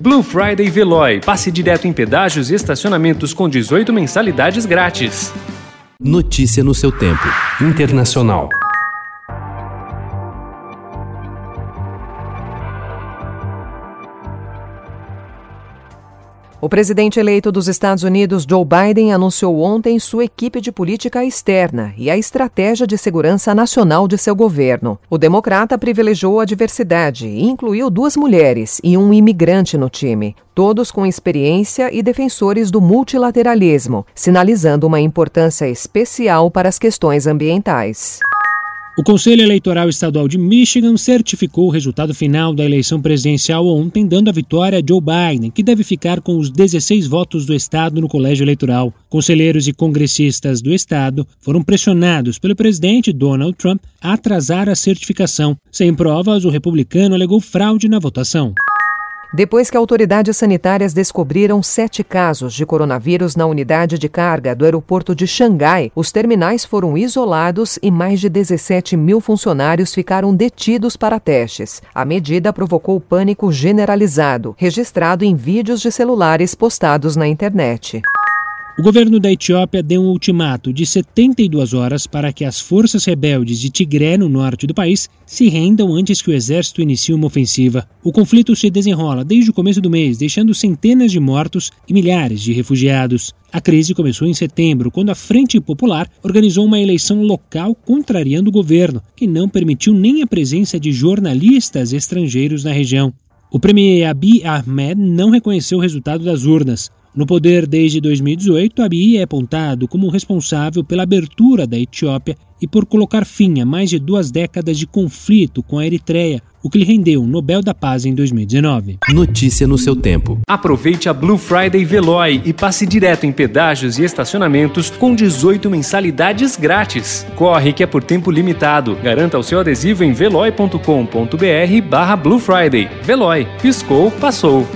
Blue Friday Veloy. Passe direto em pedágios e estacionamentos com 18 mensalidades grátis. Notícia no seu tempo. Internacional. O presidente eleito dos Estados Unidos, Joe Biden, anunciou ontem sua equipe de política externa e a estratégia de segurança nacional de seu governo. O democrata privilegiou a diversidade e incluiu duas mulheres e um imigrante no time, todos com experiência e defensores do multilateralismo, sinalizando uma importância especial para as questões ambientais. O Conselho Eleitoral Estadual de Michigan certificou o resultado final da eleição presidencial ontem, dando a vitória a Joe Biden, que deve ficar com os 16 votos do estado no colégio eleitoral. Conselheiros e congressistas do estado foram pressionados pelo presidente Donald Trump a atrasar a certificação. Sem provas, o republicano alegou fraude na votação. Depois que autoridades sanitárias descobriram sete casos de coronavírus na unidade de carga do aeroporto de Xangai, os terminais foram isolados e mais de 17 mil funcionários ficaram detidos para testes. A medida provocou pânico generalizado, registrado em vídeos de celulares postados na internet. O governo da Etiópia deu um ultimato de 72 horas para que as forças rebeldes de Tigré, no norte do país, se rendam antes que o exército inicie uma ofensiva. O conflito se desenrola desde o começo do mês, deixando centenas de mortos e milhares de refugiados. A crise começou em setembro, quando a Frente Popular organizou uma eleição local contrariando o governo, que não permitiu nem a presença de jornalistas estrangeiros na região. O premier Abiy Ahmed não reconheceu o resultado das urnas. No poder desde 2018, Abiy é apontado como responsável pela abertura da Etiópia e por colocar fim a mais de duas décadas de conflito com a Eritreia, o que lhe rendeu o Nobel da Paz em 2019. Notícia no seu tempo. Aproveite a Blue Friday Veloy e passe direto em pedágios e estacionamentos com 18 mensalidades grátis. Corre que é por tempo limitado. Garanta o seu adesivo em veloy.com.br barra Blue Friday. Veloy. Piscou, passou.